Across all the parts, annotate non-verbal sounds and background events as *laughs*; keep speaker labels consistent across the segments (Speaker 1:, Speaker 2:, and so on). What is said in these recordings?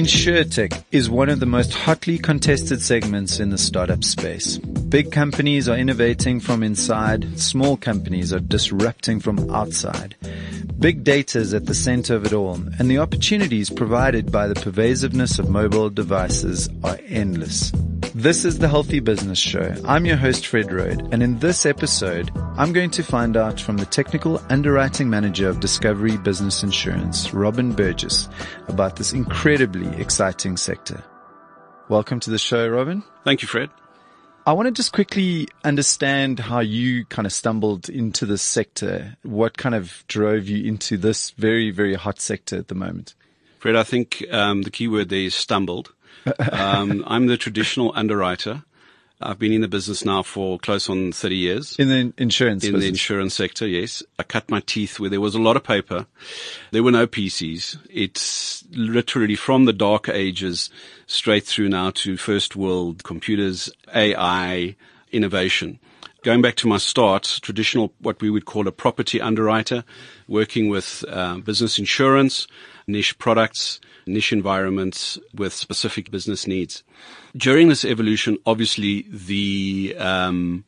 Speaker 1: InsurTech is one of the most hotly contested segments in the startup space. Big companies are innovating from inside, small companies are disrupting from outside. Big data is at the center of it all, and the opportunities provided by the pervasiveness of mobile devices are endless. This is the Healthy Business Show. I'm your host, Fred Roed, and in this episode, I'm going to find out from the technical underwriting manager of Discovery Business Insurance, Robin Burgess, about this incredibly exciting sector. Welcome to the show, Robin.
Speaker 2: Thank you, Fred.
Speaker 1: I want to just quickly understand how you kind of stumbled into this sector. What kind of drove you into this very, very hot sector at the moment?
Speaker 2: Fred, I think um, the key word there is stumbled um, I'm the traditional underwriter. I've been in the business now for close on 30 years.
Speaker 1: In the insurance
Speaker 2: In
Speaker 1: business.
Speaker 2: the insurance sector, yes. I cut my teeth where there was a lot of paper. There were no PCs. It's literally from the dark ages straight through now to first world computers, AI, innovation. Going back to my start, traditional, what we would call a property underwriter, working with uh, business insurance, niche products, niche environments with specific business needs. During this evolution, obviously the um,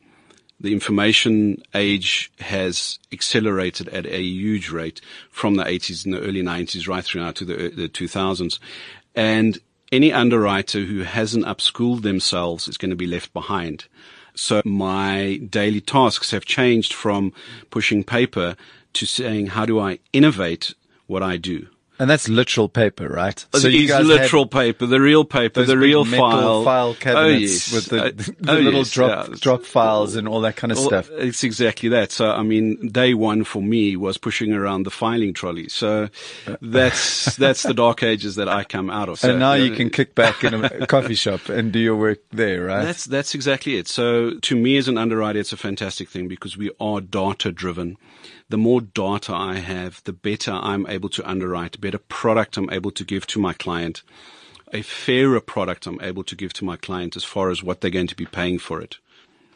Speaker 2: the information age has accelerated at a huge rate from the 80s and the early 90s right through now to the, the 2000s. And any underwriter who hasn't upschooled themselves is going to be left behind. So my daily tasks have changed from pushing paper to saying, how do I innovate what I do?
Speaker 1: And that's literal paper, right?
Speaker 2: So you guys literal paper, the real paper, the real file,
Speaker 1: file
Speaker 2: oh,
Speaker 1: cabinets
Speaker 2: yes.
Speaker 1: with the,
Speaker 2: Uh,
Speaker 1: the
Speaker 2: oh,
Speaker 1: little
Speaker 2: yes,
Speaker 1: drop
Speaker 2: yeah.
Speaker 1: drop files and all that kind of
Speaker 2: Well,
Speaker 1: stuff.
Speaker 2: It's exactly that. So, I mean, day one for me was pushing around the filing trolley. So that's, *laughs* that's the dark ages that I come out of. So,
Speaker 1: and now you
Speaker 2: uh,
Speaker 1: can kick back in a *laughs* coffee shop and do your work there, right?
Speaker 2: That's that's exactly it. So to me as an underwriter, it's a fantastic thing because we are data driven. The more data I have, the better I'm able to underwrite, better product I'm able to give to my client, a fairer product I'm able to give to my client as far as what they're going to be paying for it.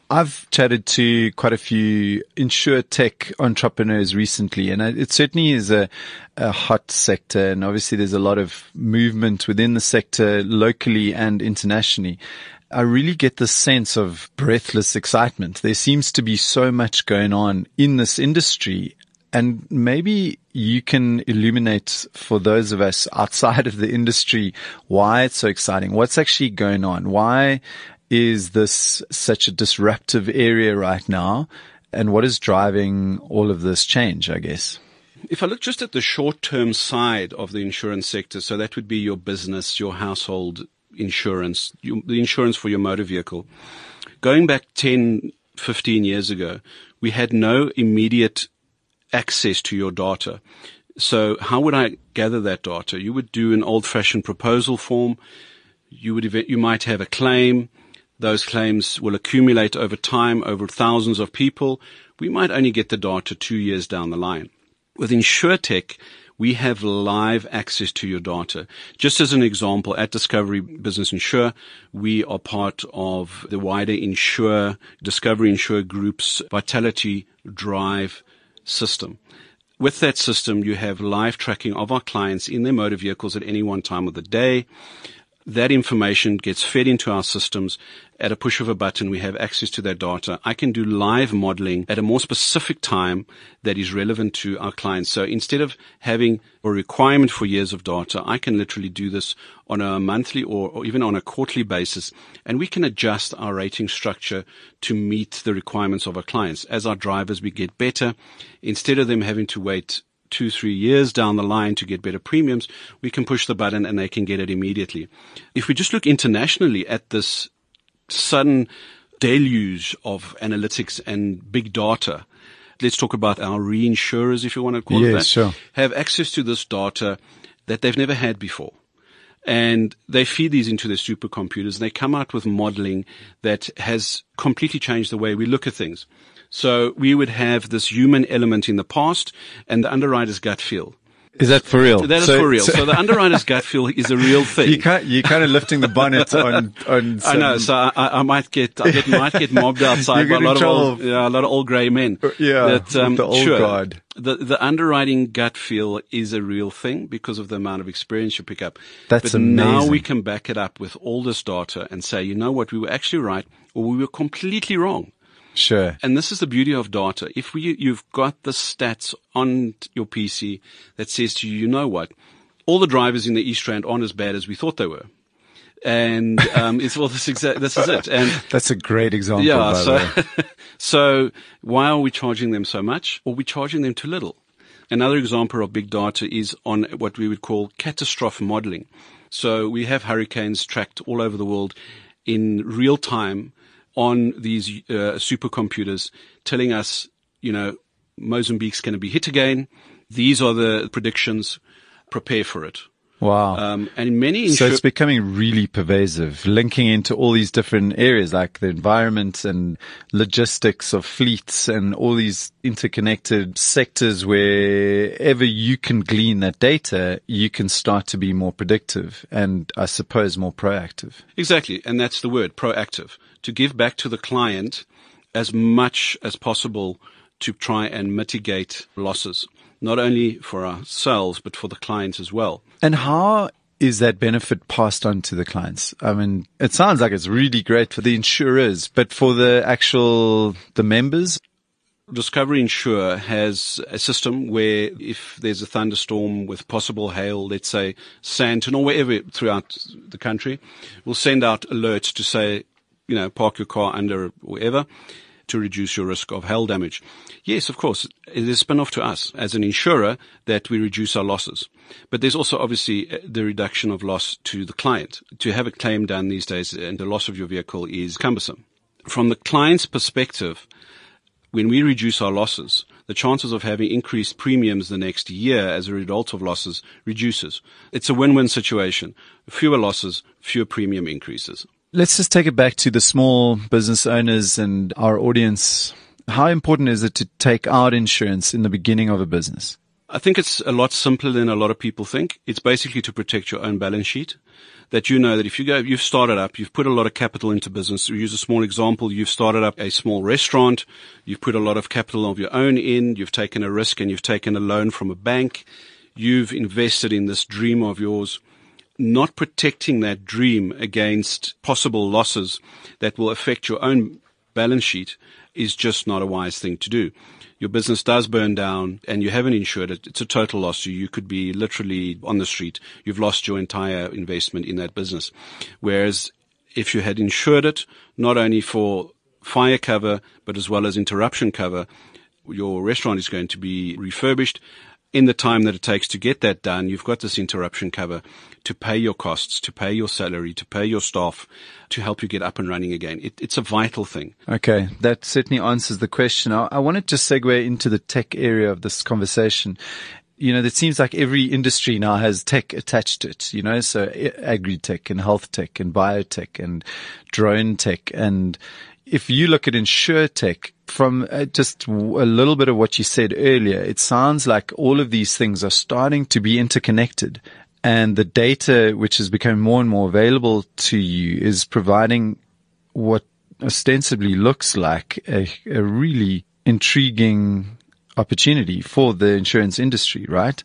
Speaker 1: I've chatted to quite a few insure tech entrepreneurs recently, and it certainly is a, a hot sector. And obviously, there's a lot of movement within the sector locally and internationally. I really get the sense of breathless excitement. There seems to be so much going on in this industry. And maybe you can illuminate for those of us outside *laughs* of the industry why it's so exciting. What's actually going on? Why is this such a disruptive area right now? And what is driving all of this change, I guess?
Speaker 2: If I look just at the short term side of the insurance sector, so that would be your business, your household insurance, the insurance for your motor vehicle. Going back 10, 15 years ago, we had no immediate access to your data. So how would I gather that data? You would do an old fashioned proposal form. You would, you might have a claim. Those claims will accumulate over time, over thousands of people. We might only get the data two years down the line. With InsurTech, we have live access to your data. Just as an example, at Discovery Business Insure, we are part of the wider Insure, Discovery Insure Group's Vitality Drive system. With that system, you have live tracking of our clients in their motor vehicles at any one time of the day. That information gets fed into our systems. At a push of a button, we have access to that data. I can do live modeling at a more specific time that is relevant to our clients. So instead of having a requirement for years of data, I can literally do this on a monthly or, or even on a quarterly basis. And we can adjust our rating structure to meet the requirements of our clients. As our drivers, we get better. Instead of them having to wait two, three years down the line to get better premiums, we can push the button and they can get it immediately. If we just look internationally at this sudden deluge of analytics and big data, let's talk about our reinsurers, if you want to call it
Speaker 1: Yes,
Speaker 2: that,
Speaker 1: sure.
Speaker 2: have access to this data that they've never had before. And they feed these into their supercomputers and they come out with modeling that has completely changed the way we look at things. So we would have this human element in the past and the underwriter's gut feel.
Speaker 1: Is that for real?
Speaker 2: That is so, for real. So, so, the *laughs* underwriter's gut feel is a real thing.
Speaker 1: You can't, you're kind of lifting the bonnet on, on *laughs*
Speaker 2: I know. So I, I, might get, I get, might get mobbed *laughs* outside by a lot of old, yeah, a lot of old grey men.
Speaker 1: Uh, yeah. That, um, the old sure, guard.
Speaker 2: The, the underwriting gut feel is a real thing because of the amount of experience you pick up.
Speaker 1: That's
Speaker 2: but
Speaker 1: amazing.
Speaker 2: now we can back it up with all this data and say, you know what, we were actually right or we were completely wrong.
Speaker 1: Sure.
Speaker 2: And this is the beauty of data. If we, you've got the stats on your PC that says to you, you know what? All the drivers in the East Rand aren't as bad as we thought they were. And, um, it's, well, this exact, this is it. *laughs* And
Speaker 1: that's a great example.
Speaker 2: Yeah. so, *laughs* so why are we charging them so much or we charging them too little? Another example of big data is on what we would call catastrophe modeling. So we have hurricanes tracked all over the world in real time on these uh, supercomputers telling us, you know, Mozambique's going to be hit again. These are the predictions. Prepare for it.
Speaker 1: Wow.
Speaker 2: Um, and many
Speaker 1: insur- so it's becoming really pervasive, linking into all these different areas like the environment and logistics of fleets and all these interconnected sectors wherever you can glean that data, you can start to be more predictive and I suppose more proactive.
Speaker 2: Exactly. And that's the word, proactive. To give back to the client as much as possible to try and mitigate losses not only for ourselves, but for the clients as well.
Speaker 1: And how is that benefit passed on to the clients? I mean, it sounds like it's really great for the insurers, but for the actual, the members?
Speaker 2: Discovery Insure has a system where if there's a thunderstorm with possible hail, let's say Sandton or wherever throughout the country, we'll send out alerts to say, you know, park your car under wherever to reduce your risk of hail damage. Yes, of course, it is a spin-off to us as an insurer that we reduce our losses. But there's also obviously uh, the reduction of loss to the client. To have a claim done these days and the loss of your vehicle is cumbersome. From the client's perspective, when we reduce our losses, the chances of having increased premiums the next year as a result of losses reduces. It's a win-win situation. Fewer losses, fewer premium increases.
Speaker 1: Let's just take it back to the small business owners and our audience. How important is it to take out insurance in the beginning of a business?
Speaker 2: I think it's a lot simpler than a lot of people think. It's basically to protect your own balance sheet. That you know that if you go, you've started up, you've put a lot of capital into business. We use a small example. You've started up a small restaurant. You've put a lot of capital of your own in. You've taken a risk and you've taken a loan from a bank. You've invested in this dream of yours not protecting that dream against possible losses that will affect your own balance sheet is just not a wise thing to do. Your business does burn down and you haven't insured it. It's a total loss. You could be literally on the street. You've lost your entire investment in that business. Whereas if you had insured it, not only for fire cover, but as well as interruption cover, your restaurant is going to be refurbished in the time that it takes to get that done, you've got this interruption cover to pay your costs, to pay your salary, to pay your staff, to help you get up and running again. It, it's a vital thing.
Speaker 1: Okay. That certainly answers the question. I, I to segue into the tech area of this conversation you know, it seems like every industry now has tech attached to it, you know, so agri tech and health tech and biotech and drone tech. And if you look at InsureTech from uh, just a little bit of what you said earlier, it sounds like all of these things are starting to be interconnected and the data which is becoming more and more available to you is providing what ostensibly looks like a, a really intriguing opportunity for the insurance industry, right?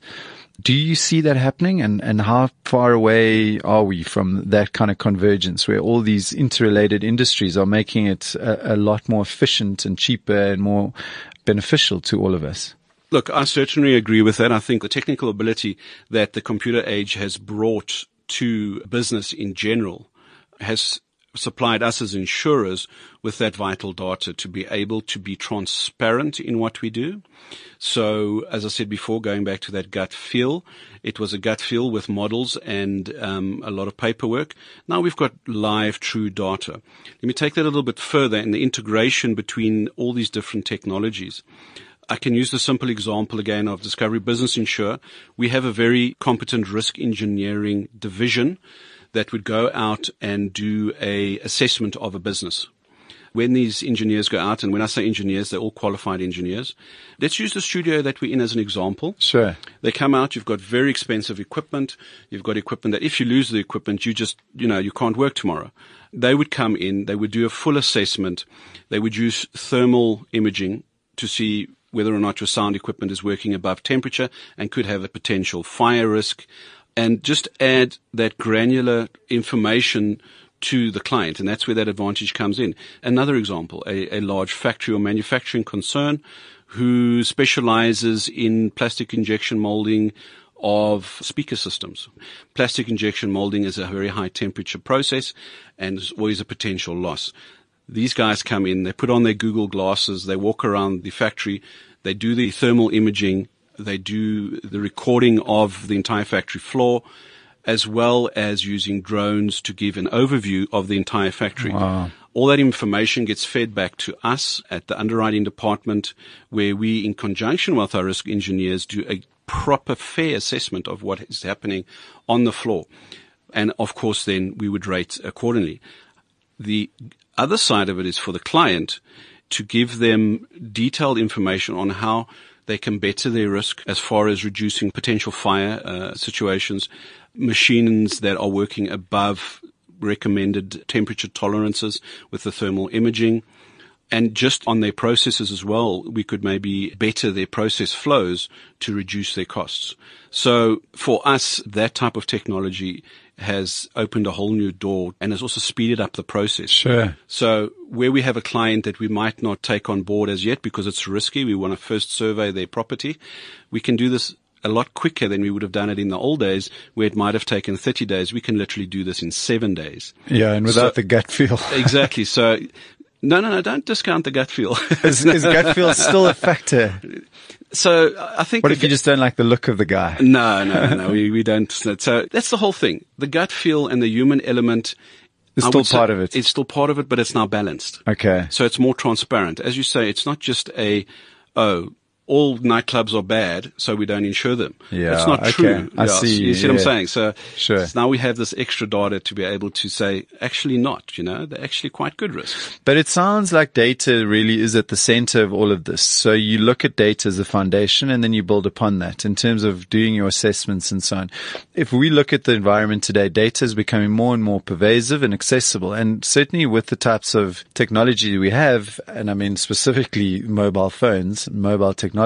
Speaker 1: Do you see that happening and, and how far away are we from that kind of convergence where all these interrelated industries are making it a, a lot more efficient and cheaper and more beneficial to all of us?
Speaker 2: Look, I certainly agree with that. I think the technical ability that the computer age has brought to business in general has supplied us as insurers with that vital data to be able to be transparent in what we do. So, as I said before, going back to that gut feel, it was a gut feel with models and um, a lot of paperwork. Now we've got live, true data. Let me take that a little bit further in the integration between all these different technologies. I can use the simple example again of Discovery Business Insure. We have a very competent risk engineering division that would go out and do a assessment of a business. when these engineers go out, and when I say engineers, they're all qualified engineers. Let's use the studio that we're in as an example.
Speaker 1: Sure.
Speaker 2: They come out, you've got very expensive equipment. You've got equipment that if you lose the equipment, you just, you know, you can't work tomorrow. They would come in, they would do a full assessment. They would use thermal imaging to see whether or not your sound equipment is working above temperature and could have a potential fire risk and just add that granular information to the client. And that's where that advantage comes in. Another example, a, a large factory or manufacturing concern who specializes in plastic injection molding of speaker systems. Plastic injection molding is a very high temperature process and there's always a potential loss. These guys come in, they put on their Google glasses, they walk around the factory, they do the thermal imaging, they do the recording of the entire factory floor, as well as using drones to give an overview of the entire factory.
Speaker 1: Wow.
Speaker 2: All that information gets fed back to us at the underwriting department, where we, in conjunction with our risk engineers, do a proper, fair assessment of what is happening on the floor. And of course, then we would rate accordingly. The other side of it is for the client to give them detailed information on how they can better their risk as far as reducing potential fire uh, situations, machines that are working above recommended temperature tolerances with the thermal imaging. And just on their processes as well, we could maybe better their process flows to reduce their costs. So for us, that type of technology has opened a whole new door and has also speeded up the process.
Speaker 1: Sure.
Speaker 2: So where we have a client that we might not take on board as yet because it's risky, we want to first survey their property. We can do this a lot quicker than we would have done it in the old days where it might have taken 30 days. We can literally do this in seven days.
Speaker 1: Yeah, and without
Speaker 2: So-
Speaker 1: the gut feel. *laughs*
Speaker 2: Exactly. So no, no, no, don't discount the gut feel. *laughs*
Speaker 1: is, is gut feel still a factor?
Speaker 2: so I think
Speaker 1: What if you just don't like the look of the guy?
Speaker 2: no, no, no, we, we don't. So that's the whole thing. The gut feel and the human element
Speaker 1: It's
Speaker 2: I
Speaker 1: still part of it.
Speaker 2: It's still part of it, but it's now balanced.
Speaker 1: Okay.
Speaker 2: So it's more transparent. As you say, it's not just a, oh, all nightclubs are bad, so we don't insure them.
Speaker 1: Yeah,
Speaker 2: It's not
Speaker 1: okay.
Speaker 2: true.
Speaker 1: I
Speaker 2: Yeah,
Speaker 1: see,
Speaker 2: You see what I'm saying? So,
Speaker 1: Sure.
Speaker 2: so now we have this extra data to be able to say, actually not, you know, they're actually quite good risks.
Speaker 1: But it sounds like data really is at the center of all of this. So you look at data as a foundation and then you build upon that in terms of doing your assessments and so on. If we look at the environment today, data is becoming more and more pervasive and accessible. And certainly with the types of technology we have, and I mean specifically mobile phones, mobile technology,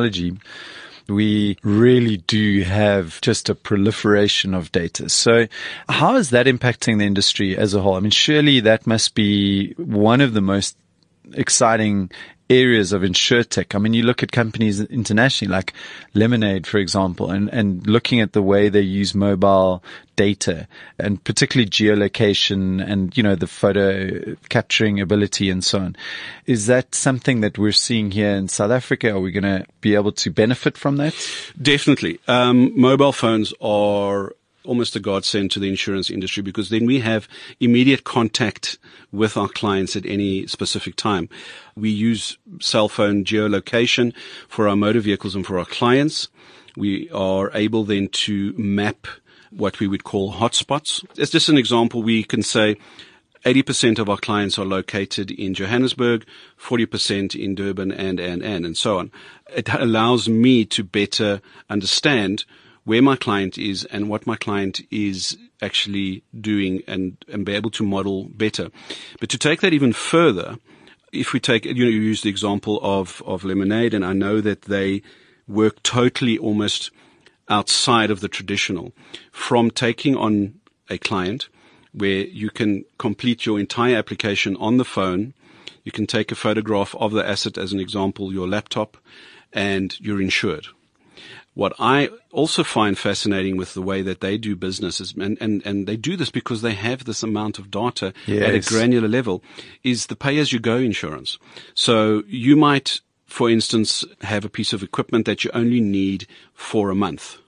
Speaker 1: we really do have just a proliferation of data. So how is that impacting the industry as a whole? I mean, surely that must be one of the most exciting areas of insurtech. I mean, you look at companies internationally like Lemonade, for example, and, and looking at the way they use mobile data and particularly geolocation and, you know, the photo capturing ability and so on. Is that something that we're seeing here in South Africa? Are we going to be able to benefit from that?
Speaker 2: Definitely. Um, mobile phones are almost a godsend to the insurance industry because then we have immediate contact with our clients at any specific time. We use cell phone geolocation for our motor vehicles and for our clients. We are able then to map what we would call hotspots. As just an example, we can say 80% of our clients are located in Johannesburg, 40% in Durban and, and, and, and so on. It allows me to better understand where my client is and what my client is actually doing and, and be able to model better. But to take that even further, if we take, you know, you use the example of, of Lemonade and I know that they work totally almost outside of the traditional from taking on a client where you can complete your entire application on the phone. You can take a photograph of the asset as an example, your laptop, and you're insured. What I also find fascinating with the way that they do business is, and, and, and they do this because they have this amount of data at a granular level, is the pay as you go insurance. So you might, for instance, have a piece of equipment that you only need for a month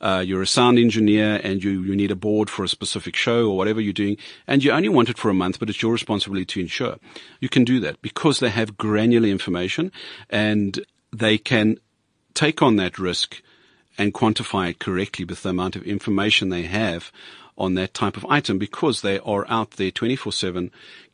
Speaker 2: uh, you're a sound engineer and you, you need a board for a specific show or whatever you're doing, and you only want it for a month, but it's your responsibility to insure. You can do that because they have granular information and they can take on that risk and quantify it correctly with the amount of information they have on that type of item because they are out there 24-7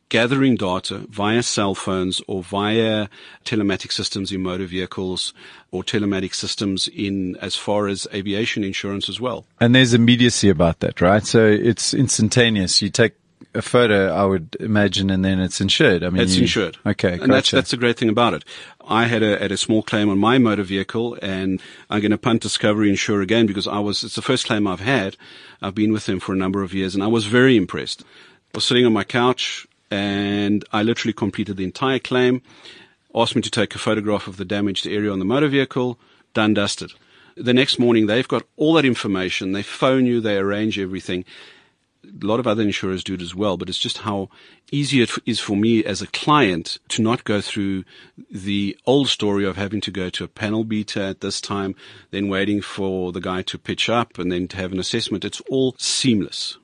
Speaker 2: gathering data via cell phones or via telematic systems in motor vehicles or telematic systems in as far as aviation insurance as well.
Speaker 1: And there's immediacy about that, right? So it's instantaneous. You take a photo, I would imagine, and then it's insured. I mean,
Speaker 2: it's
Speaker 1: you,
Speaker 2: insured.
Speaker 1: Okay,
Speaker 2: and
Speaker 1: gotcha.
Speaker 2: that's that's the great thing about it. I had a had a small claim on my motor vehicle, and I'm going to punt Discovery Insure again because I was it's the first claim I've had. I've been with them for a number of years, and I was very impressed. I was sitting on my couch, and I literally completed the entire claim. Asked me to take a photograph of the damaged area on the motor vehicle. Done, dusted. The next morning, they've got all that information. They phone you, they arrange everything a lot of other insurers do it as well, but it's just how easy it is for me as a client to not go through the old story of having to go to a panel beater at this time, then waiting for the guy to pitch up and then to have an assessment. It's all seamless.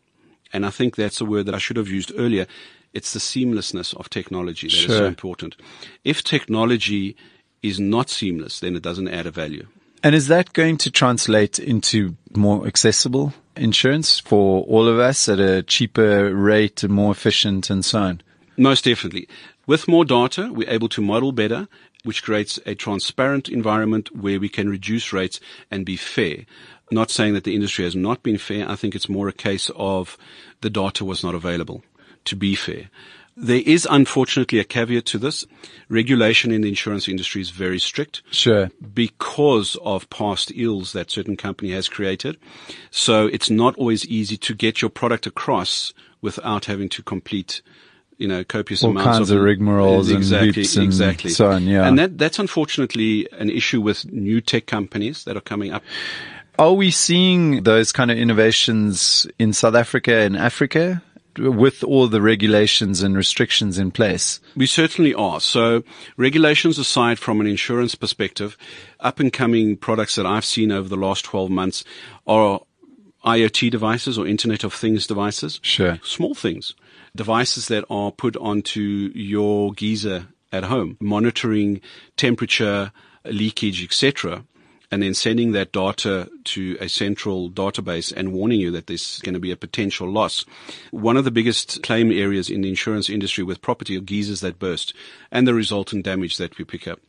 Speaker 2: And I think that's a word that I should have used earlier. It's the seamlessness of technology that
Speaker 1: Sure.
Speaker 2: is so important. If technology is not seamless, then it doesn't add a value.
Speaker 1: And is that going to translate into more accessible insurance for all of us at a cheaper rate more efficient and so on?
Speaker 2: Most definitely. With more data, we're able to model better, which creates a transparent environment where we can reduce rates and be fair. Not saying that the industry has not been fair. I think it's more a case of the data was not available to be fair. There is unfortunately a caveat to this. Regulation in the insurance industry is very strict
Speaker 1: Sure.
Speaker 2: because of past ills that certain company has created. So it's not always easy to get your product across without having to complete, you know, copious
Speaker 1: All
Speaker 2: amounts
Speaker 1: kinds of rigmaroles and
Speaker 2: exactly,
Speaker 1: and
Speaker 2: exactly.
Speaker 1: so on, yeah.
Speaker 2: And that, that's unfortunately an issue with new tech companies that are coming up.
Speaker 1: Are we seeing those kind of innovations in South Africa and Africa with all the regulations and restrictions in place?
Speaker 2: We certainly are. So regulations aside from an insurance perspective, up and coming products that I've seen over the last 12 months are IoT devices or Internet of Things devices.
Speaker 1: Sure.
Speaker 2: Small things. Devices that are put onto your geyser at home, monitoring temperature, leakage, etc and then sending that data to a central database and warning you that there's going to be a potential loss. One of the biggest claim areas in the insurance industry with property are geysers that burst and the resultant damage that we pick up.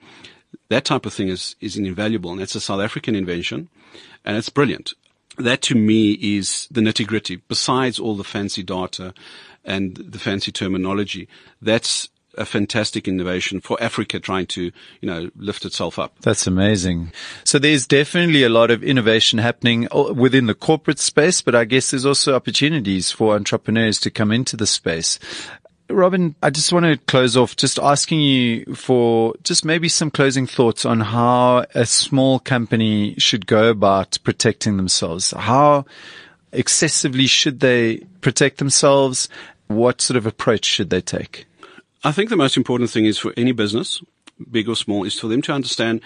Speaker 2: That type of thing is, is invaluable and that's a South African invention and it's brilliant. That to me is the nitty gritty. Besides all the fancy data and the fancy terminology, that's a fantastic innovation for Africa trying to, you know, lift itself up.
Speaker 1: That's amazing. So there's definitely a lot of innovation happening within the corporate space, but I guess there's also opportunities for entrepreneurs to come into the space. Robin, I just want to close off just asking you for just maybe some closing thoughts on how a small company should go about protecting themselves. How excessively should they protect themselves? What sort of approach should they take?
Speaker 2: I think the most important thing is for any business, big or small, is for them to understand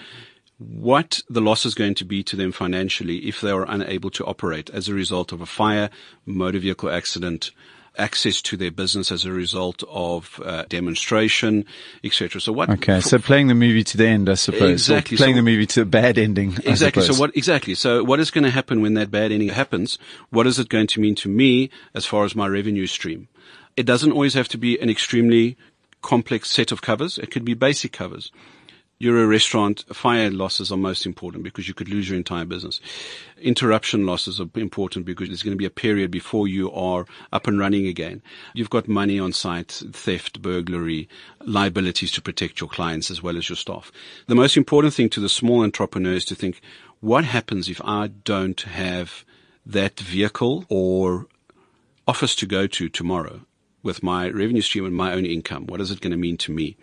Speaker 2: what the loss is going to be to them financially if they are unable to operate as a result of a fire, motor vehicle accident, access to their business as a result of uh, demonstration, etc. So what?
Speaker 1: Okay, so playing the movie to the end, I suppose.
Speaker 2: Exactly.
Speaker 1: Or playing
Speaker 2: So-
Speaker 1: the movie to a bad ending.
Speaker 2: Exactly. So what, exactly. So what is going to happen when that bad ending happens? What is it going to mean to me as far as my revenue stream? It doesn't always have to be an extremely complex set of covers. It could be basic covers. You're a restaurant, fire losses are most important because you could lose your entire business. Interruption losses are important because there's going to be a period before you are up and running again. You've got money on site, theft, burglary, liabilities to protect your clients as well as your staff. The most important thing to the small entrepreneur is to think, what happens if I don't have that vehicle or office to go to tomorrow with my revenue stream and my own income? What is it going to mean to me?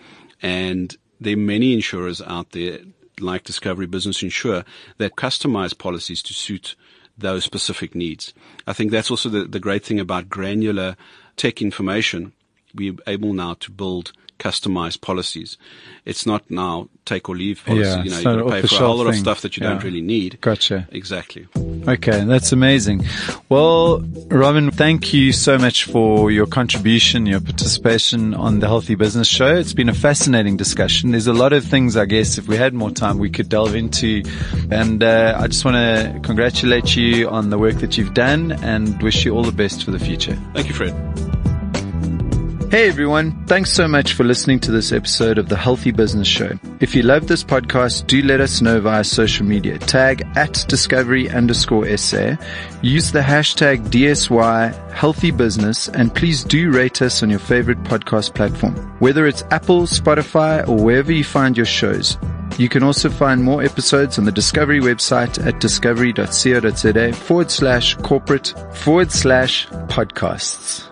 Speaker 2: And there are many insurers out there, like Discovery Business Insure, that customize policies to suit those specific needs. I think that's also the, the great thing about granular tech information. We're able now to build customized policies. It's not now take or leave policy.
Speaker 1: Yeah,
Speaker 2: you know,
Speaker 1: it's
Speaker 2: you
Speaker 1: not
Speaker 2: got to pay for a whole lot of stuff that you
Speaker 1: Yeah.
Speaker 2: don't really need.
Speaker 1: Gotcha.
Speaker 2: Exactly.
Speaker 1: Okay, that's amazing. Well, Robin, thank you so much for your contribution, your participation on the Healthy Business Show. It's been a fascinating discussion. There's a lot of things, I guess, if we had more time, we could delve into. And uh, I just want to congratulate you on the work that you've done and wish you all the best for the future.
Speaker 2: Thank you, Fred.
Speaker 1: Hey everyone, thanks so much for listening to this episode of the Healthy Business Show. If you love this podcast, do let us know via social media. Tag at discovery underscore SA. Use the hashtag DSY Healthy Business and please do rate us on your favorite podcast platform. Whether it's Apple, Spotify, or wherever you find your shows. You can also find more episodes on the Discovery website at discovery.co.za forward slash corporate forward slash podcasts.